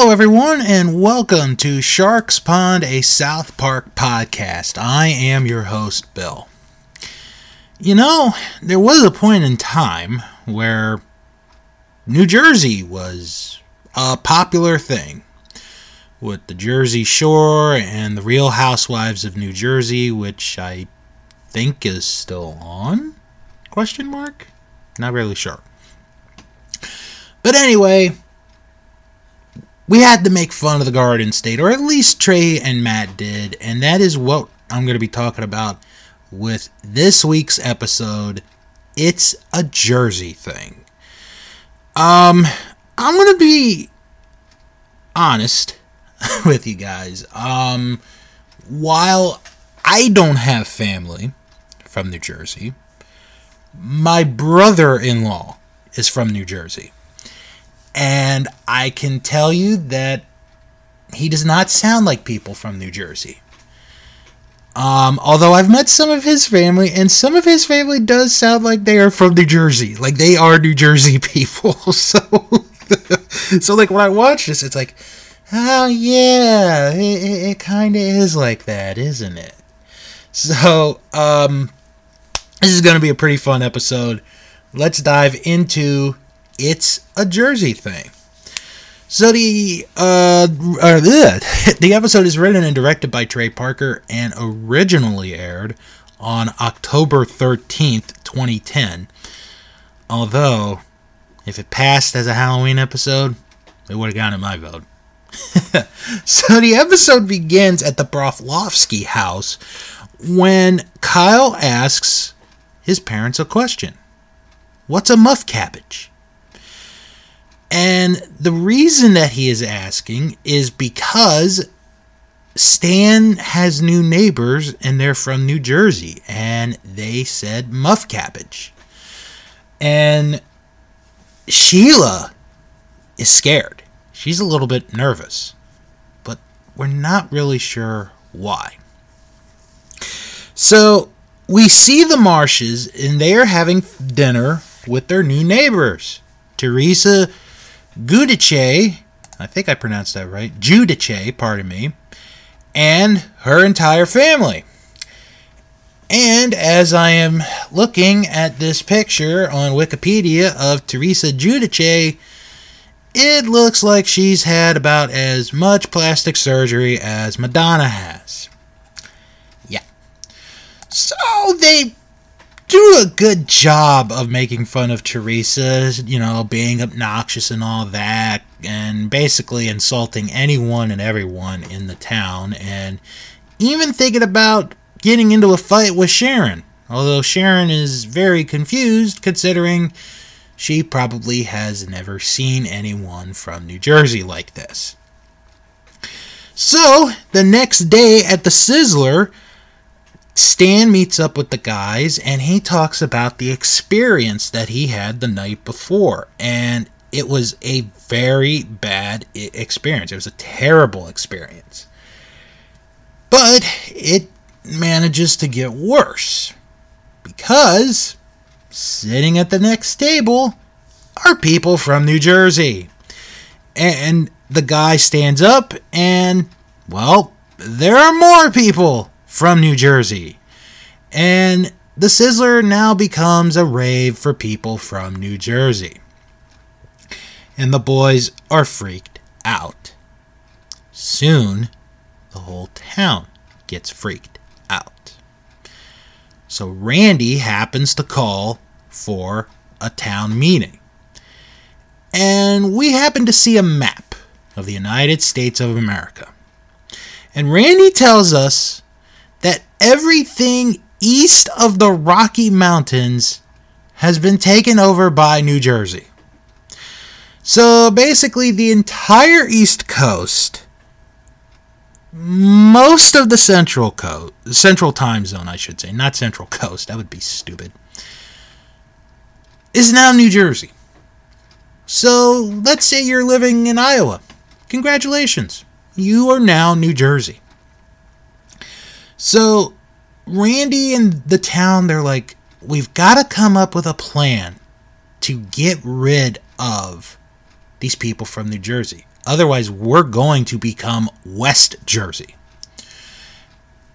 Hello, everyone, and welcome to Stark's Pond, a South Park podcast. I am your host, Bill. You know, there was a point in time where New Jersey was a popular thing with the Jersey Shore and the Real Housewives of New Jersey, which I think is still on? Question mark? Not really sure. But anyway, we had to make fun of the Garden State, or at least Trey and Matt did, and that is what I'm going to be talking about with this week's episode. It's a Jersey thing. Um, I'm going to be honest with you guys. Um, while I don't have family from New Jersey, my brother in law is from New Jersey. And I can tell you that he does not sound like people from New Jersey. Um, although I've met some of his family, and some of his family does sound like they are from New Jersey. Like they are New Jersey people. So, so like when I watch this, it's like, oh yeah, it, it, it kind of is like that, isn't it? So, um, this is going to be a pretty fun episode. Let's dive into it's a Jersey thing. So the uh, uh, the episode is written and directed by Trey Parker and originally aired on October 13th, 2010. Although, if it passed as a Halloween episode, it would have gotten my vote. so the episode begins at the Broflovsky house when Kyle asks his parents a question. What's a muff cabbage? And the reason that he is asking is because Stan has new neighbors and they're from New Jersey and they said muff cabbage. And Sheila is scared. She's a little bit nervous, but we're not really sure why. So we see the Marshes and they are having dinner with their new neighbors. Teresa Giudice, I think I pronounced that right, Judice, pardon me, and her entire family. And as I am looking at this picture on Wikipedia of Teresa Judice, it looks like she's had about as much plastic surgery as Madonna has. Yeah. So they do a good job of making fun of Teresa, you know, being obnoxious and all that, and basically insulting anyone and everyone in the town, and even thinking about getting into a fight with Sharon. Although Sharon is very confused considering she probably has never seen anyone from New Jersey like this. So, the next day at the Sizzler, Stan meets up with the guys and he talks about the experience that he had the night before. And it was a very bad experience. It was a terrible experience. But it manages to get worse because sitting at the next table are people from New Jersey. And the guy stands up and, well, there are more people from New Jersey. And the Sizzler now becomes a rave for people from New Jersey. And the boys are freaked out. Soon, the whole town gets freaked out. So Randy happens to call for a town meeting. And we happen to see a map of the United States of America. And Randy tells us everything east of the Rocky Mountains has been taken over by New Jersey. So basically, the entire East Coast, most of the Central Coast, Central Time Zone, I should say, not Central Coast, that would be stupid, is now New Jersey. So let's say you're living in Iowa. Congratulations. You are now New Jersey. So Randy and the town, they're like, we've got to come up with a plan to get rid of these people from New Jersey. Otherwise, we're going to become West Jersey.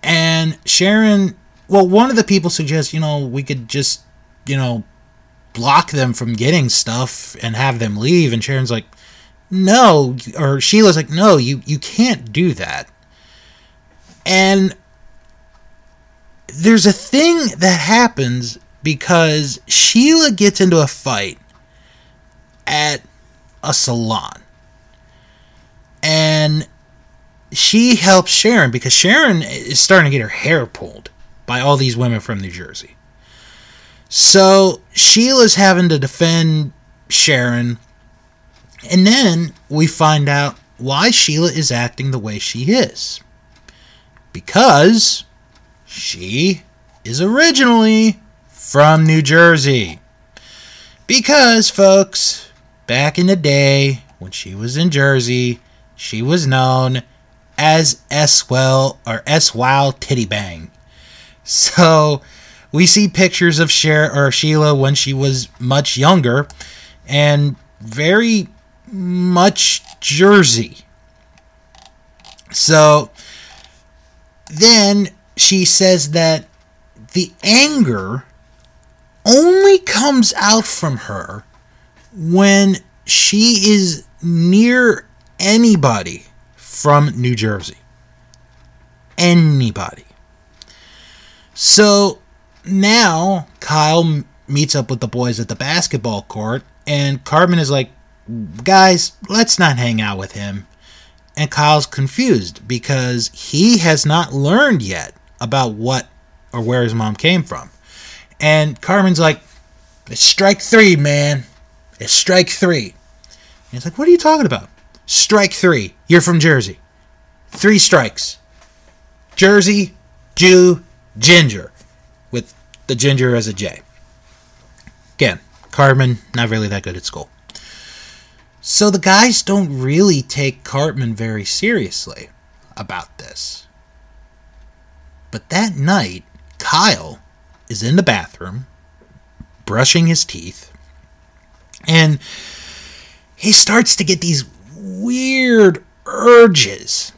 And Sharon, well, one of the people suggests, you know, we could just, you know, block them from getting stuff and have them leave. And Sharon's like, no, or Sheila's like, no, you, you can't do that. And there's a thing that happens because Sheila gets into a fight at a salon. And she helps Sharon because Sharon is starting to get her hair pulled by all these women from New Jersey. So Sheila's having to defend Sharon. And then we find out why Sheila is acting the way she is. Because she is originally from New Jersey. Because, folks, back in the day when she was in Jersey, she was known as S-Well or S-Wow Titty Bang. So we see pictures of Cher or Sheila when she was much younger and very much Jersey. So then she says that the anger only comes out from her when she is near anybody from New Jersey. Anybody. So now Kyle meets up with the boys at the basketball court, and Cartman is like, guys, let's not hang out with him. And Kyle's confused because he has not learned yet about what or where his mom came from. And Cartman's like, it's strike three, man. It's strike three. And he's like, what are you talking about? Strike three. You're from Jersey. Three strikes. Jersey, Jew, Ginger. With the ginger as a J. Again, Cartman, not really that good at school. So the guys don't really take Cartman very seriously about this. But that night, Kyle is in the bathroom, brushing his teeth, and he starts to get these weird urges.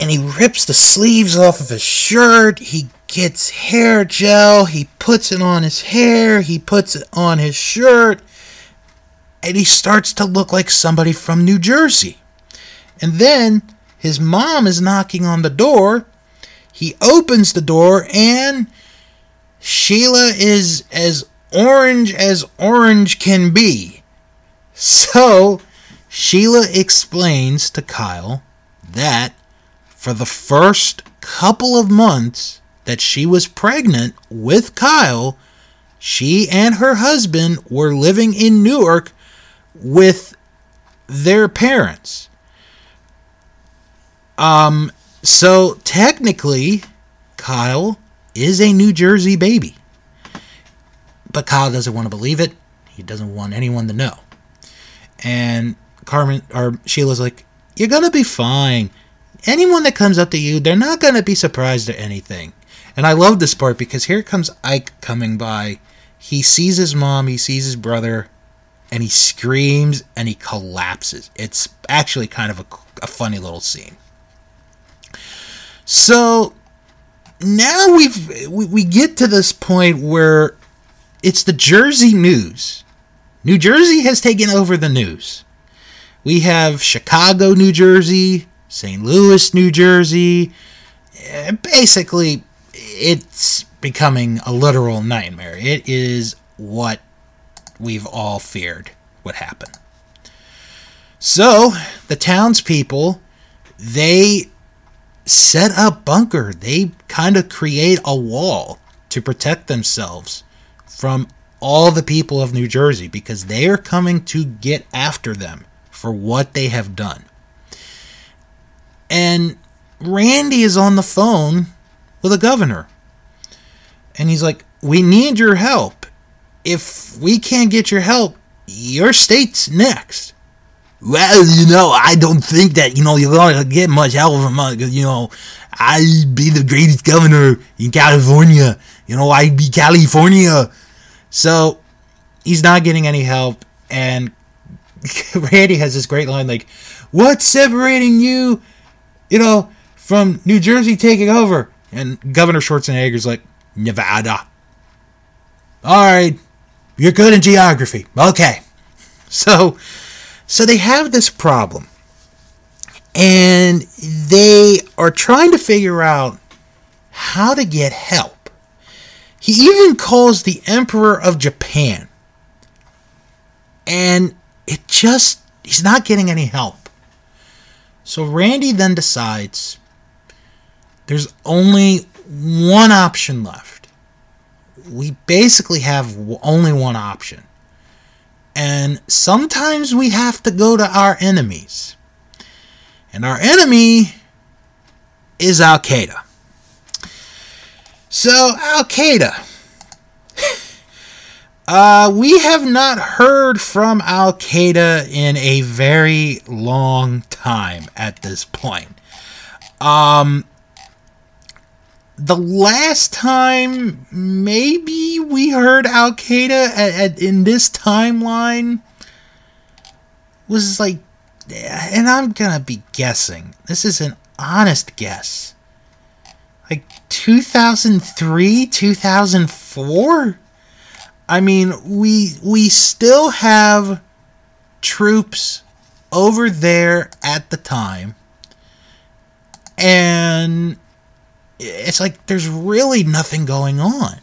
And he rips the sleeves off of his shirt. He gets hair gel. He puts it on his hair. He puts it on his shirt. And he starts to look like somebody from New Jersey. And then his mom is knocking on the door. He opens the door and Sheila is as orange as orange can be. So, Sheila explains to Kyle that for the first couple of months that she was pregnant with Kyle, she and her husband were living in Newark with their parents. Um, so technically, Kyle is a New Jersey baby. But Kyle doesn't want to believe it. He doesn't want anyone to know. And Cartman or Sheila's like, You're gonna be fine. Anyone that comes up to you, they're not gonna be surprised at anything. And I love this part because here comes Ike coming by. He sees his mom, he sees his brother, and he screams and he collapses. It's actually kind of a, a funny little scene. So now we've we, we get to this point where it's the Jersey news. New Jersey has taken over the news. We have Chicago, New Jersey, St. Louis, New Jersey. Eh, basically, it's becoming a literal nightmare. It is what we've all feared would happen. So, the townspeople, they set up bunker. They kind of create a wall to protect themselves from all the people of New Jersey because they are coming to get after them for what they have done. And Randy is on the phone with the governor. And he's like, We need your help. If we can't get your help, your state's next. Well, you know, I don't think that, you know, you're going to get much help from us. You know, I'd be the greatest governor in California. You know, I'd be California. So he's not getting any help. And Randy has this great line like, "What's separating you, you know, from New Jersey taking over?" And Governor Schwarzenegger's like, "Nevada." All right, you're good in geography. Okay, so so they have this problem, and they are trying to figure out how to get help. He even calls the Emperor of Japan. And it just, he's not getting any help. So Randy then decides there's only one option left. We basically have only one option. And sometimes we have to go to our enemies. And our enemy is Al Qaeda. So, Al Qaeda. Uh, we have not heard from Al Qaeda in a very long time at this point. Um, the last time maybe we heard Al Qaeda at, at, in this timeline was like, and I'm gonna be guessing. This is an honest guess. Like 2003, 2004? I mean, we we still have troops over there at the time. And it's like there's really nothing going on.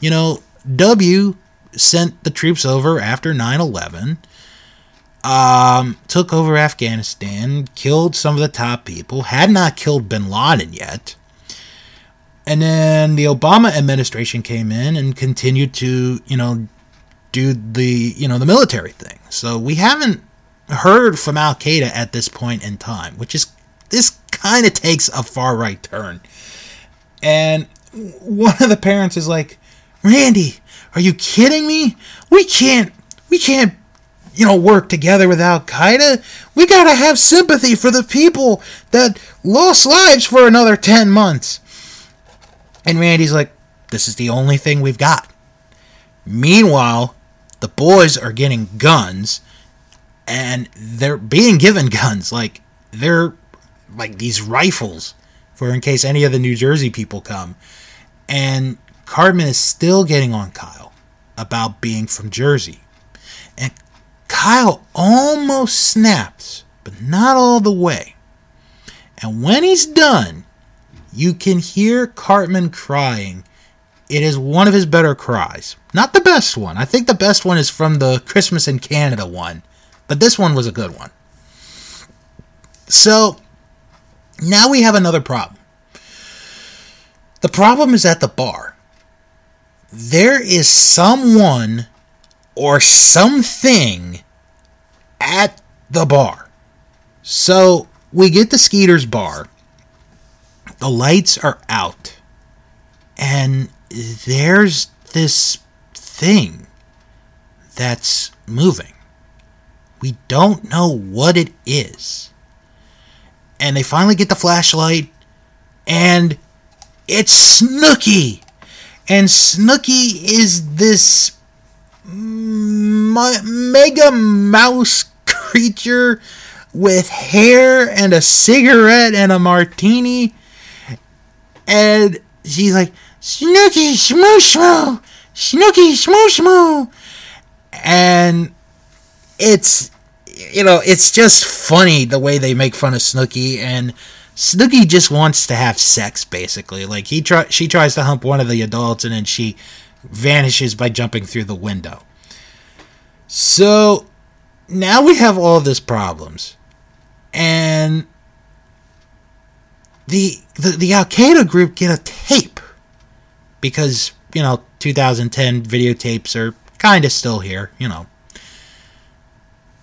You know, W sent the troops over after 9/11. Um, took over Afghanistan, killed some of the top people, had not killed bin Laden yet. And then the Obama administration came in and continued to, you know, do the, you know, the military thing. So we haven't heard from Al Qaeda at this point in time, which is this kind of takes a far right turn. And one of the parents is like, "Randy, are you kidding me? We can't we can't you know, work together with Al Qaeda. We gotta have sympathy for the people that lost lives for another 10 months. And Randy's like, this is the only thing we've got. Meanwhile, the boys are getting guns and they're being given guns. Like, they're like these rifles for in case any of the New Jersey people come. And Cartman is still getting on Kyle about being from Jersey. And Kyle almost snaps, but not all the way. And when he's done, you can hear Cartman crying. It is one of his better cries. Not the best one. I think the best one is from the Christmas in Canada one, but this one was a good one. So, now we have another problem. The problem is at the bar. There is someone or something at the bar. So we get to Skeeter's bar. The lights are out. And there's this thing that's moving. We don't know what it is. And they finally get the flashlight, and it's Snooki. And Snooki is this mega mouse creature with hair and a cigarette and a martini. And she's like, Snooki shmoo shmoo! Snooki shmoo shmoo! And it's, you know, it's just funny the way they make fun of Snooki. And Snooki just wants to have sex, basically. Like, he try, she tries to hump one of the adults and then she vanishes by jumping through the window. So now we have all these problems. And the, the the Al Qaeda group get a tape because, you know, 2010 videotapes are kind of still here, you know.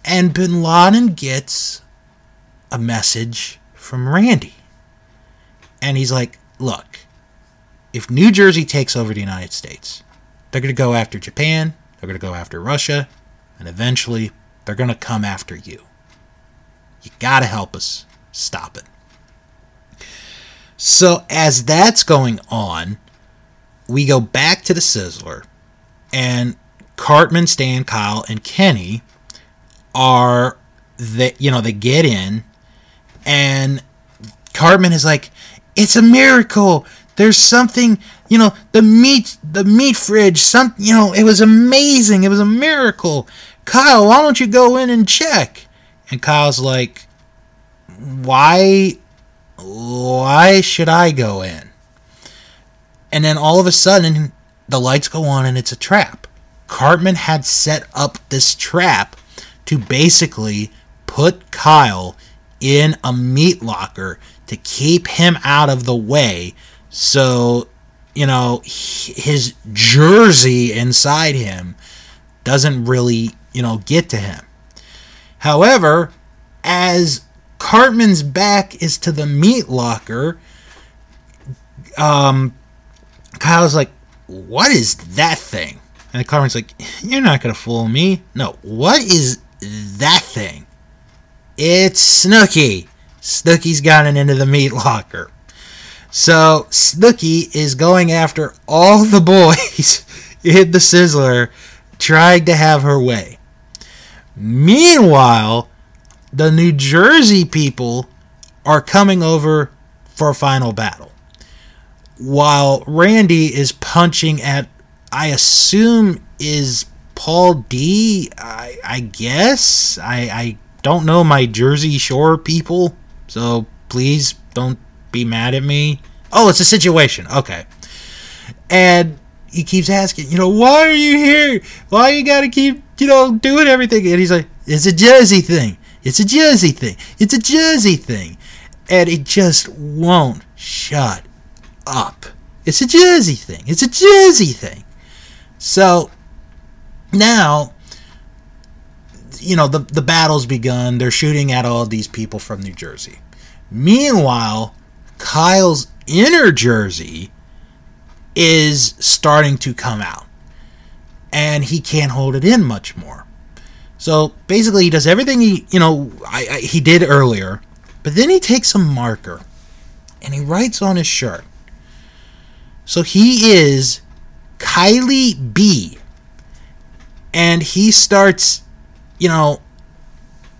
And bin Laden gets a message from Randy. And he's like, look, if New Jersey takes over the United States, they're going to go after Japan, they're going to go after Russia, and eventually they're going to come after you. You got to help us stop it. So, as that's going on, we go back to the Sizzler, and Cartman, Stan, Kyle, and Kenny are that you know they get in and Cartman is like it's a miracle. There's something you know the meat the meat fridge some you know it was amazing. It was a miracle. Kyle why don't you go in and check? And Kyle's like why why should I go in? And then all of a sudden the lights go on and it's a trap. Cartman had set up this trap to basically put Kyle in a meat locker to keep him out of the way. So you know his jersey inside him doesn't really you know get to him. However as cartman's back is to the meat locker um kyle's like what is that thing? And cartman's like you're not gonna fool me. No what is that thing it's snooki snooki's gotten into the meat locker so Snooki is going after all the boys in the Sizzler, trying to have her way. Meanwhile, the New Jersey people are coming over for a final battle. While Randy is punching at, I assume, is Paul D. I, I guess. I, I don't know my Jersey Shore people, so please don't be mad at me. Oh, it's a situation. Okay. And he keeps asking, you know, why are you here? Why you gotta keep, you know, doing everything? And he's like, it's a Jersey thing. It's a Jersey thing. It's a Jersey thing. And it just won't shut up. It's a Jersey thing. It's a Jersey thing. So now, you know, the, the battle's begun. They're shooting at all these people from New Jersey. Meanwhile, Kyle's inner jersey is starting to come out. And he can't hold it in much more. So basically, he does everything he, you know, I, I, he did earlier, but then he takes a marker and he writes on his shirt. So he is Kylie B. And he starts, you know,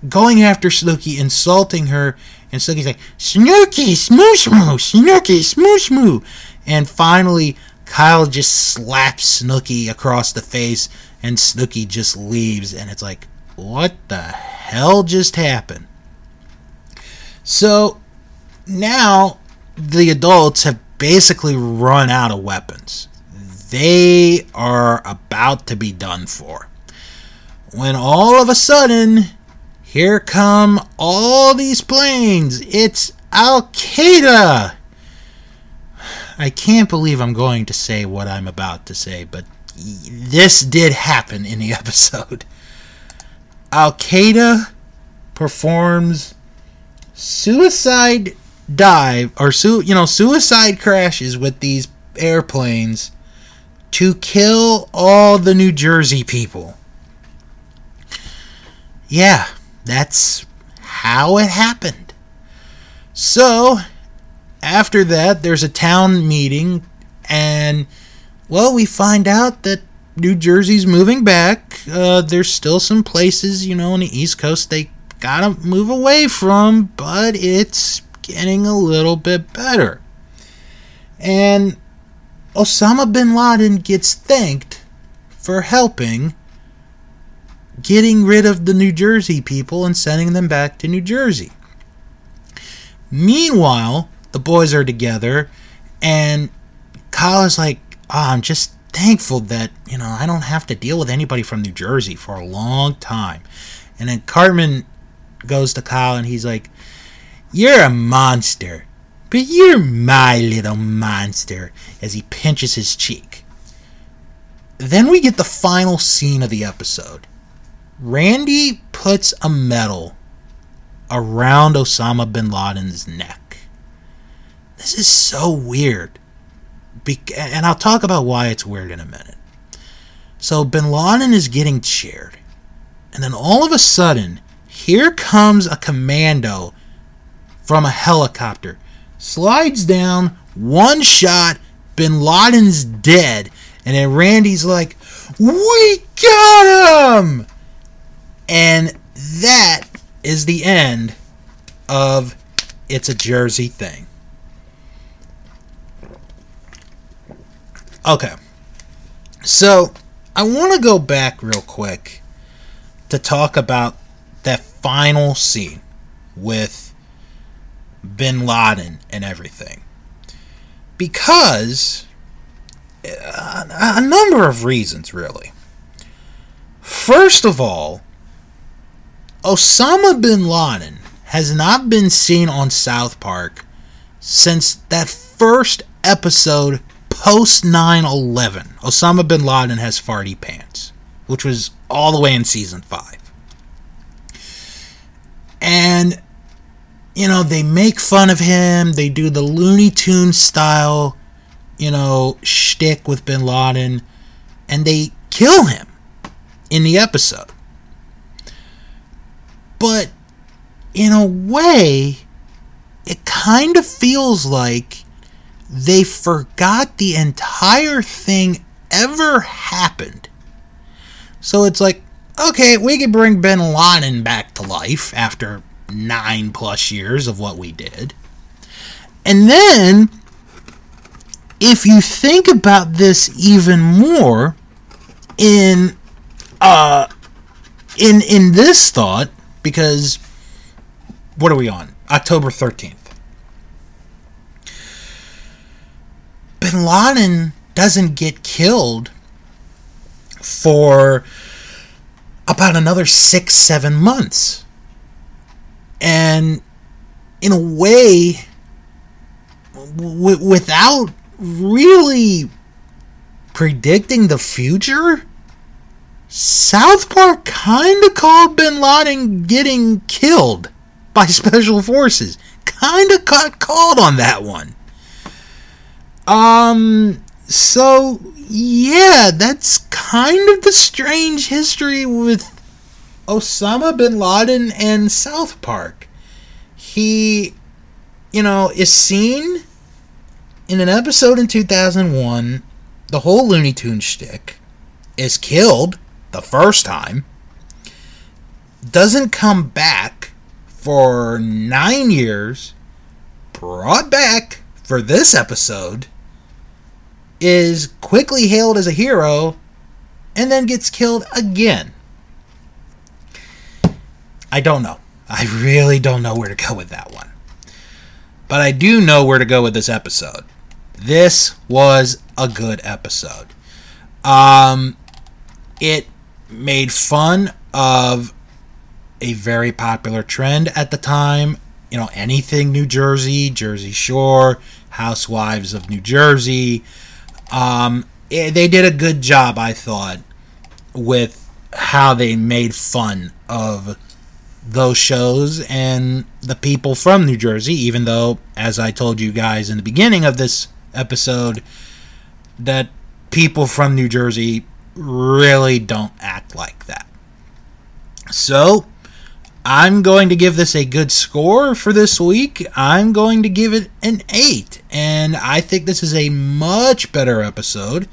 going after Snooki, insulting her, and Snooki's like, Snooki, smoosh moo, Snooki, smoosh moo. And finally, Kyle just slaps Snooki across the face, and Snooki just leaves, and it's like, what the hell just happened? So now the adults have basically run out of weapons. They are about to be done for. When all of a sudden, here come all these planes. It's Al Qaeda. I can't believe I'm going to say what I'm about to say, but this did happen in the episode. Al Qaeda performs suicide dive or su- you know suicide crashes with these airplanes to kill all the New Jersey people. Yeah, that's how it happened. So, after that, there's a town meeting, and, well, we find out that New Jersey's moving back. Uh, there's still some places, you know, on the East Coast they gotta move away from, but it's getting a little bit better. And Osama bin Laden gets thanked for helping getting rid of the New Jersey people and sending them back to New Jersey. Meanwhile, the boys are together, and Kyle is like, oh, I'm just thankful that, you know, I don't have to deal with anybody from New Jersey for a long time. And then Cartman goes to Kyle and he's like, You're a monster, but you're my little monster, as he pinches his cheek. Then we get the final scene of the episode. Randy puts a medal around Osama bin Laden's neck. This is so weird. Be- and I'll talk about why it's weird in a minute. So bin Laden is getting cheered. And then all of a sudden, here comes a commando from a helicopter. Slides down, one shot, bin Laden's dead. And then Randy's like, We got him! And that is the end of It's a Jersey Thing. Okay. So, I want to go back real quick to talk about that final scene with bin Laden and everything. Because uh, a number of reasons, really. First of all, Osama bin Laden has not been seen on South Park since that first episode post 9 11. Osama bin Laden has farty pants, which was all the way in season 5. And, you know, they make fun of him, they do the Looney Tunes style, you know, shtick with bin Laden, and they kill him in the episode. But in a way, it kind of feels like they forgot the entire thing ever happened. So it's like, okay, we could bring bin Laden back to life after nine plus years of what we did. And then, if you think about this even more, in uh, in in this thought, because what are we on? October 13th. Bin Laden doesn't get killed for about another six, seven months. And in a way, w- without really predicting the future, South Park kind of called bin Laden getting killed by special forces. Kind of got called on that one. Um, so yeah, that's kind of the strange history with Osama bin Laden and South Park. He, you know, is seen in an episode in 2001, the whole Looney Tunes shtick, is killed the first time, doesn't come back for nine years, brought back for this episode, is quickly hailed as a hero, and then gets killed again. I don't know. I really don't know where to go with that one. But I do know where to go with this episode. This was a good episode. Um, it made fun of a very popular trend at the time. You know, anything New Jersey, Jersey Shore, Housewives of New Jersey. Um, it, they did a good job, I thought, with how they made fun of those shows and the people from New Jersey, even though, as I told you guys in the beginning of this episode, that people from New Jersey really don't act like that. So, I'm going to give this a good score for this week. I'm going to give it an 8. And I think this is a much better episode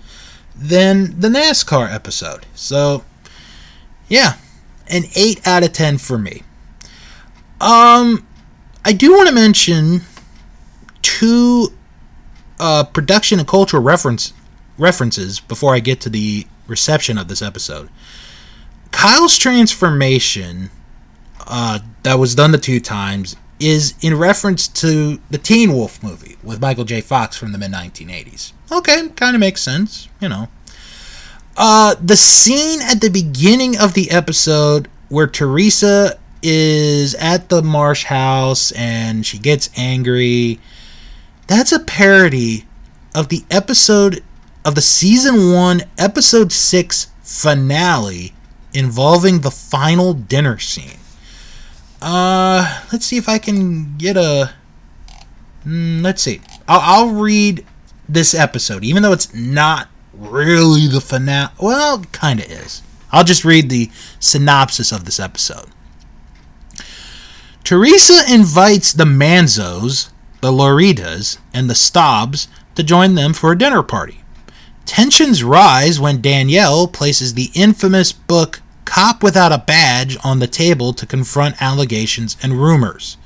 than the NASCAR episode. So, yeah, an 8 out of 10 for me. Um, I do want to mention two uh, production and cultural reference references before I get to the reception of this episode. Kyle's transformation, uh, that was done the two times, is in reference to the Teen Wolf movie with Michael J. Fox from the mid 1980s. Okay, kind of makes sense, you know. Uh, the scene at the beginning of the episode where Teresa is at the Marsh house and she gets angry, that's a parody of the episode of the season 1 episode 6 finale involving the final dinner scene. Uh, let's see if I can get a. Mm, let's see. I'll, I'll read this episode, even though it's not really the finale. Well, kind of is. I'll just read the synopsis of this episode. Teresa invites the Manzos, the Lauritas, and the Staubs to join them for a dinner party. Tensions rise when Danielle places the infamous book cop without a badge on the table to confront allegations and rumors.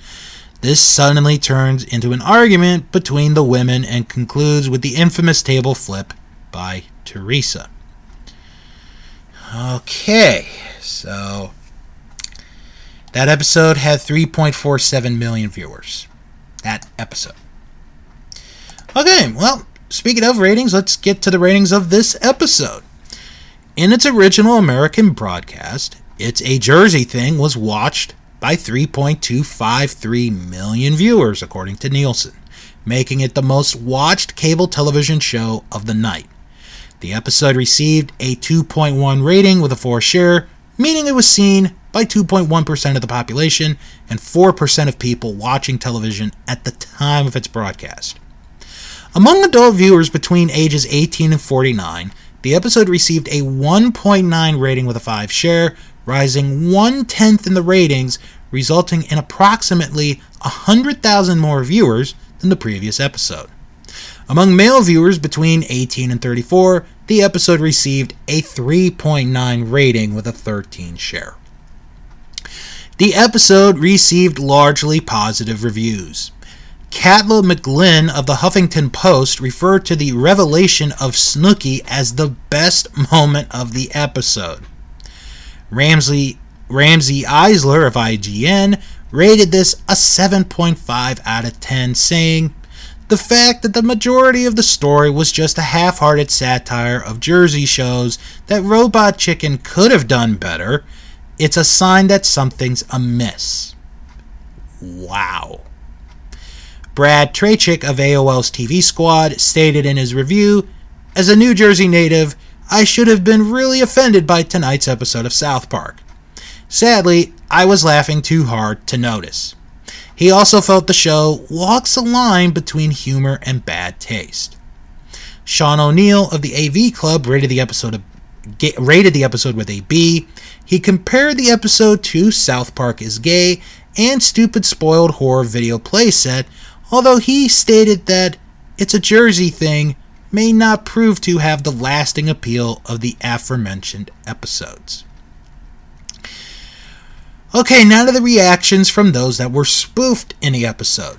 This suddenly turns into an argument between the women and concludes with the infamous table flip by Teresa. Okay, so that episode had 3.47 million viewers. That episode. Okay, well, speaking of ratings, let's get to the ratings of this episode. In its original American broadcast, It's a Jersey Thing was watched by 3.253 million viewers, according to Nielsen, making it the most watched cable television show of the night. The episode received a 2.1 rating with a 4 share, meaning it was seen by 2.1% of the population and 4% of people watching television at the time of its broadcast. Among adult viewers between ages 18 and 49, the episode received a 1.9 rating with a 5 share, rising one tenth in the ratings, resulting in approximately 100,000 more viewers than the previous episode. Among male viewers between 18 and 34, the episode received a 3.9 rating with a 13 share. The episode received largely positive reviews. Katla McGlynn of the Huffington Post referred to the revelation of Snooki as the best moment of the episode. Ramsey Ramsey Isler of IGN rated this a 7.5 out of 10, saying, The fact that the majority of the story was just a half hearted satire of Jersey shows that Robot Chicken could have done better, it's a sign that something's amiss. Wow. Brad Trechak of AOL's TV Squad stated in his review As a New Jersey native, I should have been really offended by tonight's episode of South Park. Sadly, I was laughing too hard to notice. He also felt the show walks a line between humor and bad taste. Sean O'Neal of the AV Club rated the episode of, rated the episode with a B. He compared the episode to South Park is Gay and Stupid Spoiled Horror video playset, although he stated that it's a Jersey thing may not prove to have the lasting appeal of the aforementioned episodes. Okay, now to the reactions from those that were spoofed in the episode.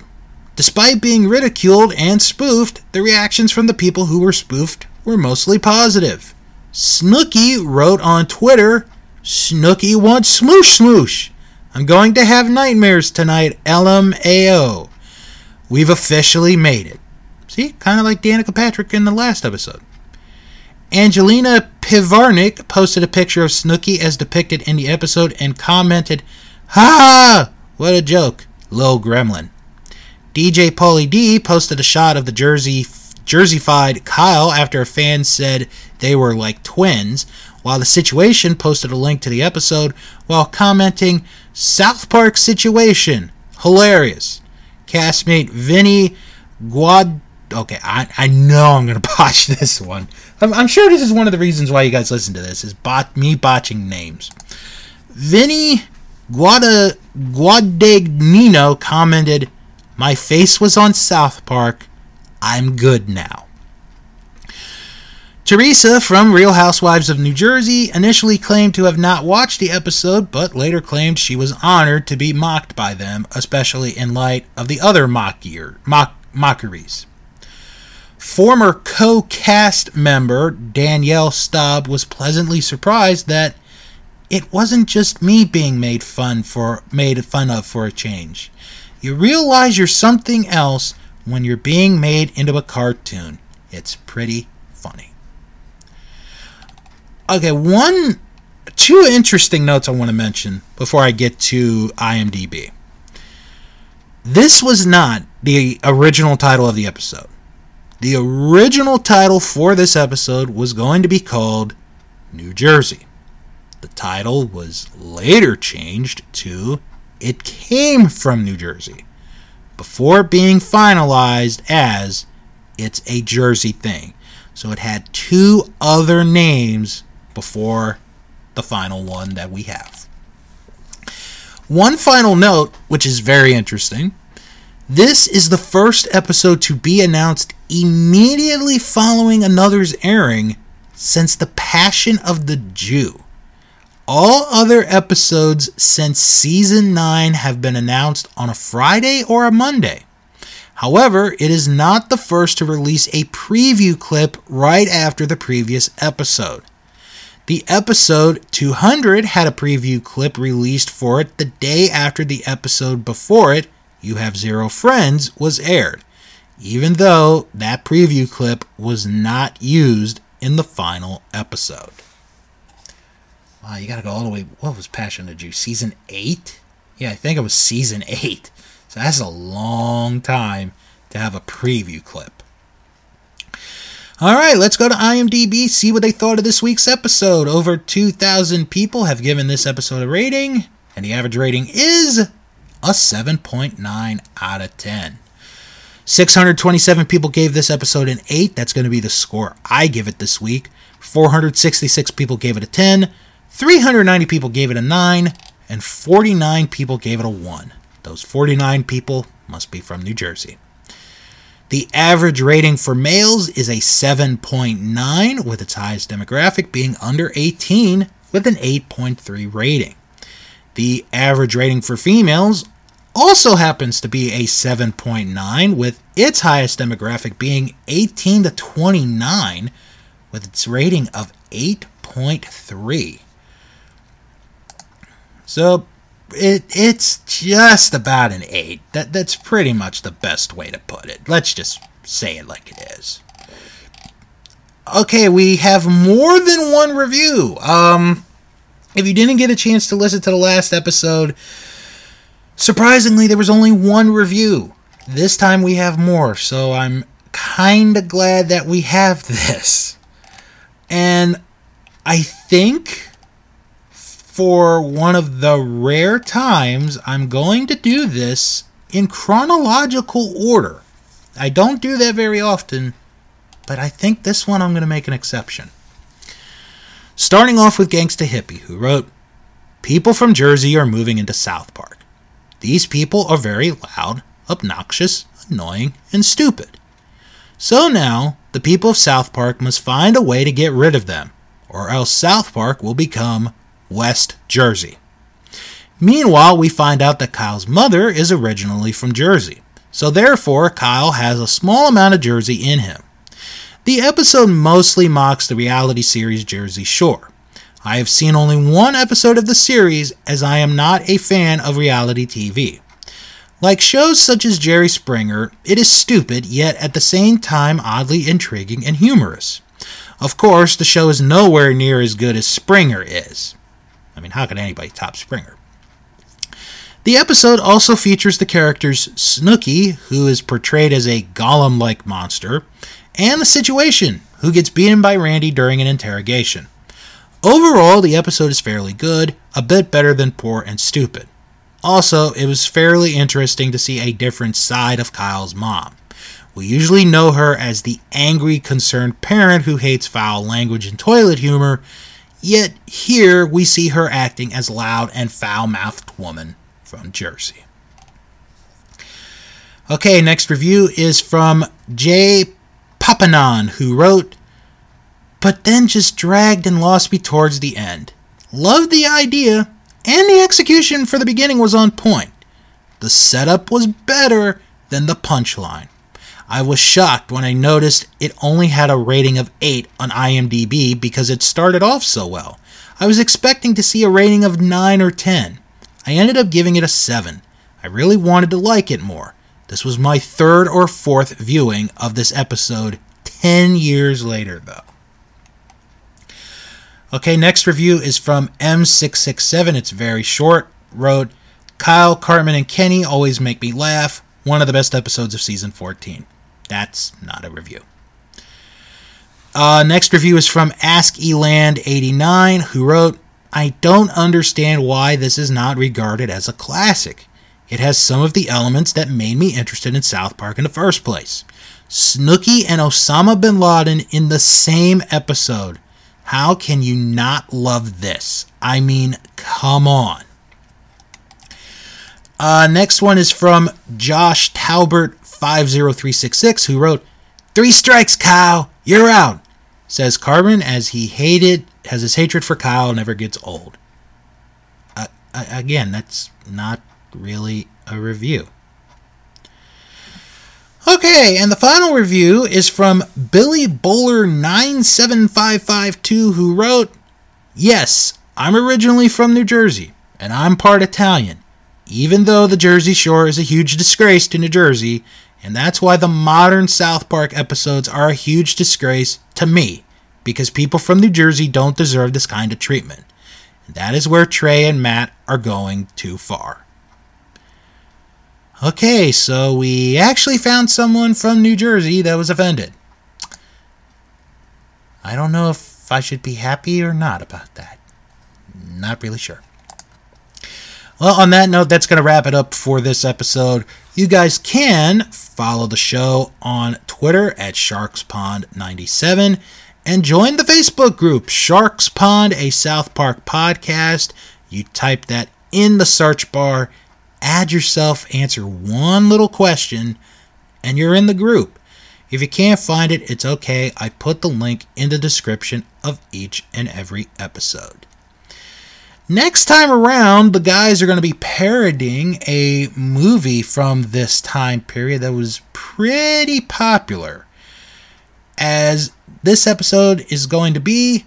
Despite being ridiculed and spoofed, the reactions from the people who were spoofed were mostly positive. Snooki wrote on Twitter, Snooki wants smoosh smoosh. I'm going to have nightmares tonight, LMAO. We've officially made it. See, kind of like Danica Patrick in the last episode. Angelina Pivarnik posted a picture of Snooki as depicted in the episode and commented, Ha! What a joke, low gremlin. DJ Pauly D posted a shot of the Jersey Jerseyfied Kyle after a fan said they were like twins, while the situation posted a link to the episode while commenting, South Park situation, hilarious. Castmate Vinny Guad okay, I, I know I'm gonna botch this one. I'm, I'm, sure this is one of the reasons why you guys listen to this is bot me botching names. Vinny Guada Guadagnino commented, "My face was on South Park. I'm good now." Teresa from Real Housewives of New Jersey initially claimed to have not watched the episode, but later claimed she was honored to be mocked by them, especially in light of the other mock mock, mockeries. Former co cast member Danielle Staub was pleasantly surprised that it wasn't just me being made fun for made fun of for a change. You realize you're something else when you're being made into a cartoon. It's pretty. Okay, one two interesting notes I want to mention before I get to IMDb. This was not the original title of the episode. The original title for this episode was going to be called New Jersey. The title was later changed to It Came from New Jersey before being finalized as It's a Jersey Thing. So it had two other names before the final one that we have. One final note, which is very interesting this is the first episode to be announced immediately following another's airing since The Passion of the Jew. All other episodes since season 9 have been announced on a Friday or a Monday. However, it is not the first to release a preview clip right after the previous episode. The episode 200 had a preview clip released for it the day after the episode before it, You Have Zero Friends, was aired, even though that preview clip was not used in the final episode. Wow, you gotta go all the way. What was Passion of Juice? Season 8? Yeah, I think it was season 8. So that's a long time to have a preview clip. All right, let's go to IMDb, see what they thought of this week's episode. Over 2,000 people have given this episode a rating, and the average rating is a 7.9 out of 10. 627 people gave this episode an 8. That's going to be the score I give it this week. 466 people gave it a 10. 390 people gave it a 9. And 49 people gave it a 1. Those 49 people must be from New Jersey. The average rating for males is a 7.9, with its highest demographic being under 18, with an 8.3 rating. The average rating for females also happens to be a 7.9, with its highest demographic being 18 to 29, with its rating of 8.3. So it it's just about an 8. That that's pretty much the best way to put it. Let's just say it like it is. Okay, we have more than one review. Um if you didn't get a chance to listen to the last episode, surprisingly there was only one review. This time we have more, so I'm kind of glad that we have this. And I think for one of the rare times I'm going to do this in chronological order. I don't do that very often, but I think this one I'm going to make an exception. Starting off with Gangsta Hippie, who wrote, People from Jersey are moving into South Park. These people are very loud, obnoxious, annoying, and stupid. So now, the people of South Park must find a way to get rid of them, or else South Park will become West Jersey. Meanwhile, we find out that Kyle's mother is originally from Jersey, so therefore, Kyle has a small amount of Jersey in him. The episode mostly mocks the reality series Jersey Shore. I have seen only one episode of the series as I am not a fan of reality TV. Like shows such as Jerry Springer, it is stupid, yet at the same time oddly intriguing and humorous. Of course, the show is nowhere near as good as Springer is. I mean, how could anybody top Springer? The episode also features the characters Snooki, who is portrayed as a golem like monster, and the situation, who gets beaten by Randy during an interrogation. Overall, the episode is fairly good, a bit better than Poor and Stupid. Also, it was fairly interesting to see a different side of Kyle's mom. We usually know her as the angry, concerned parent who hates foul language and toilet humor, yet here we see her acting as loud and foul mouthed woman from Jersey. Okay, next review is from Jay Papanon, who wrote, but then just dragged and lost me towards the end. Loved the idea, and the execution for the beginning was on point. The setup was better than the punchline. I was shocked when I noticed it only had a rating of 8 on IMDb because it started off so well. I was expecting to see a rating of 9 or 10. I ended up giving it a 7. I really wanted to like it more. This was my third or fourth viewing of this episode 10 years later, though. Okay, next review is from M667. It's very short. Wrote, Kyle, Cartman, and Kenny always make me laugh. One of the best episodes of season 14. That's not a review. Uh, next review is from Ask Eland89, who wrote, I don't understand why this is not regarded as a classic. It has some of the elements that made me interested in South Park in the first place. Snooki and Osama bin Laden in the same episode. How can you not love this? I mean, come on. Uh, next one is from Josh Talbert 50366, who wrote, Three strikes, Kyle, you're out, says Cartman as he hated, as his hatred for Kyle never gets old. uh, again, that's not really a review. Okay, and the final review is from Billy Bowler 97552 who wrote, "Yes, I'm originally from New Jersey and I'm part Italian, even though the Jersey Shore is a huge disgrace to New Jersey, and that's why the modern South Park episodes are a huge disgrace to me because people from New Jersey don't deserve this kind of treatment. And that is where Trey and Matt are going too far." Okay, so we actually found someone from New Jersey that was offended. I don't know if I should be happy or not about that. Not really sure. Well, on that note, that's going to wrap it up for this episode. You guys can follow the show on Twitter at StarksPond97 and join the Facebook group Stark's Pond, a South Park podcast. You type that in the search bar add yourself, answer one little question, and you're in the group. If you can't find it, it's okay. I put the link in the description of each and every episode. Next time around, the guys are going to be parodying a movie from this time period that was pretty popular. As this episode is going to be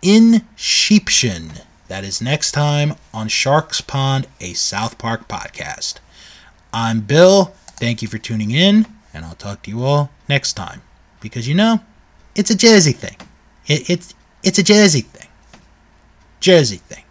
In Sheepshin. That is next time on Stark's Pond, a South Park podcast. I'm Bill. Thank you for tuning in, and I'll talk to you all next time. Because you know, it's a Jersey thing. It, it's it's a Jersey thing. Jersey thing.